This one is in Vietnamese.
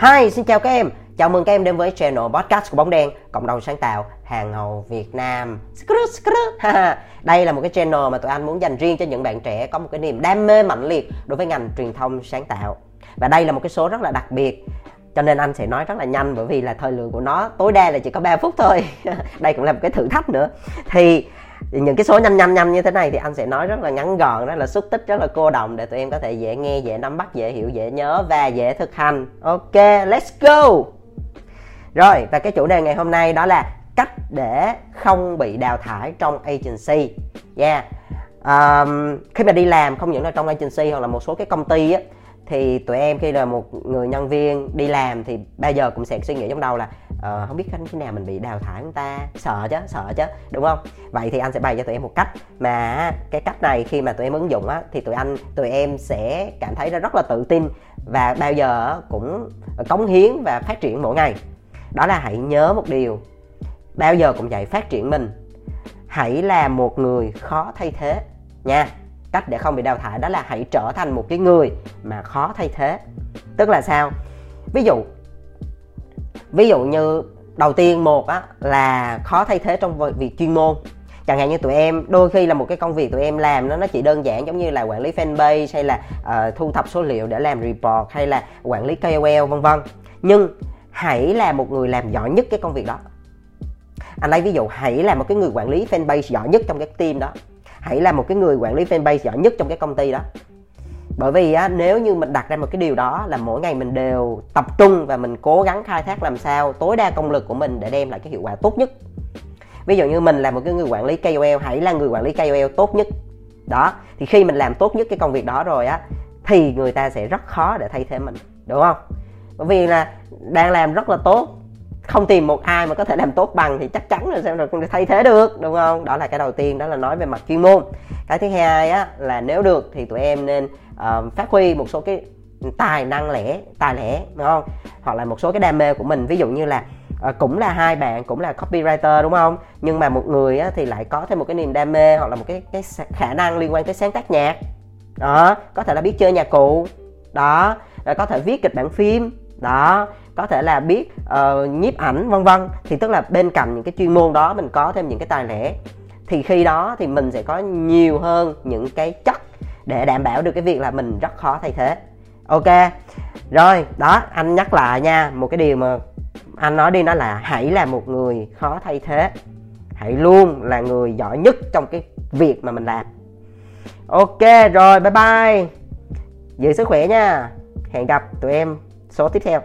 Hi, xin chào các em. Chào mừng các em đến với channel podcast của Bóng Đen, cộng đồng sáng tạo hàng hầu Việt Nam. Đây là một cái channel mà tụi anh muốn dành riêng cho những bạn trẻ có một cái niềm đam mê mạnh liệt đối với ngành truyền thông sáng tạo. Và đây là một cái số rất là đặc biệt cho nên anh sẽ nói rất là nhanh bởi vì là thời lượng của nó tối đa là chỉ có 3 phút thôi đây cũng là một cái thử thách nữa thì những cái số nhanh nhanh nhanh như thế này thì anh sẽ nói rất là ngắn gọn rất là xúc tích rất là cô đồng để tụi em có thể dễ nghe dễ nắm bắt dễ hiểu dễ nhớ và dễ thực hành. Ok let's go! Rồi và cái chủ đề ngày hôm nay đó là cách để không bị đào thải trong agency. Yeah. Um, khi mà đi làm không những là trong agency hoặc là một số cái công ty á thì tụi em khi là một người nhân viên đi làm thì bao giờ cũng sẽ suy nghĩ trong đầu là ờ, không biết khi nào mình bị đào thải chúng ta. Sợ chứ sợ chứ đúng không? Vậy thì anh sẽ bày cho tụi em một cách mà cái cách này khi mà tụi em ứng dụng á thì tụi anh tụi em sẽ cảm thấy rất là tự tin và bao giờ cũng cống hiến và phát triển mỗi ngày. Đó là hãy nhớ một điều bao giờ cũng vậy phát triển mình. Hãy là một người khó thay thế nha. Cách để không bị đào thải đó là hãy trở thành một cái người mà khó thay thế. Tức là sao? Ví dụ ví dụ như đầu tiên một á là khó thay thế trong việc chuyên môn. Chẳng hạn như tụi em đôi khi là một cái công việc tụi em làm nó nó chỉ đơn giản giống như là quản lý fanpage hay là uh, thu thập số liệu để làm report hay là quản lý KOL vân vân. Nhưng hãy là một người làm giỏi nhất cái công việc đó. Anh lấy ví dụ hãy là một cái người quản lý fanpage giỏi nhất trong cái team đó. Hãy là một cái người quản lý fanpage giỏi nhất trong cái công ty đó bởi vì á, nếu như mình đặt ra một cái điều đó là mỗi ngày mình đều tập trung và mình cố gắng khai thác làm sao tối đa công lực của mình để đem lại cái hiệu quả tốt nhất. Ví dụ như mình là một cái người quản lý KOL hãy là người quản lý KOL tốt nhất. Đó thì khi mình làm tốt nhất cái công việc đó rồi á thì người ta sẽ rất khó để thay thế mình đúng không? Bởi vì là đang làm rất là tốt không tìm một ai mà có thể làm tốt bằng thì chắc chắn là sẽ được thay thế được đúng không? Đó là cái đầu tiên đó là nói về mặt chuyên môn. Cái thứ hai á là nếu được thì tụi em nên uh, phát huy một số cái tài năng lẻ tài lẻ đúng không? Hoặc là một số cái đam mê của mình. Ví dụ như là À, cũng là hai bạn cũng là copywriter đúng không? Nhưng mà một người á, thì lại có thêm một cái niềm đam mê hoặc là một cái cái khả năng liên quan tới sáng tác nhạc. Đó có thể là biết chơi nhạc cụ. Đó rồi có thể viết kịch bản phim. Đó có thể là biết uh, nhiếp ảnh vân vân. Thì tức là bên cạnh những cái chuyên môn đó mình có thêm những cái tài lẻ. Thì khi đó thì mình sẽ có nhiều hơn những cái chất để đảm bảo được cái việc là mình rất khó thay thế. Ok, rồi, đó, anh nhắc lại nha, một cái điều mà anh nói đi nó là hãy là một người khó thay thế. Hãy luôn là người giỏi nhất trong cái việc mà mình làm. Ok, rồi, bye bye. Giữ sức khỏe nha. Hẹn gặp tụi em số tiếp theo.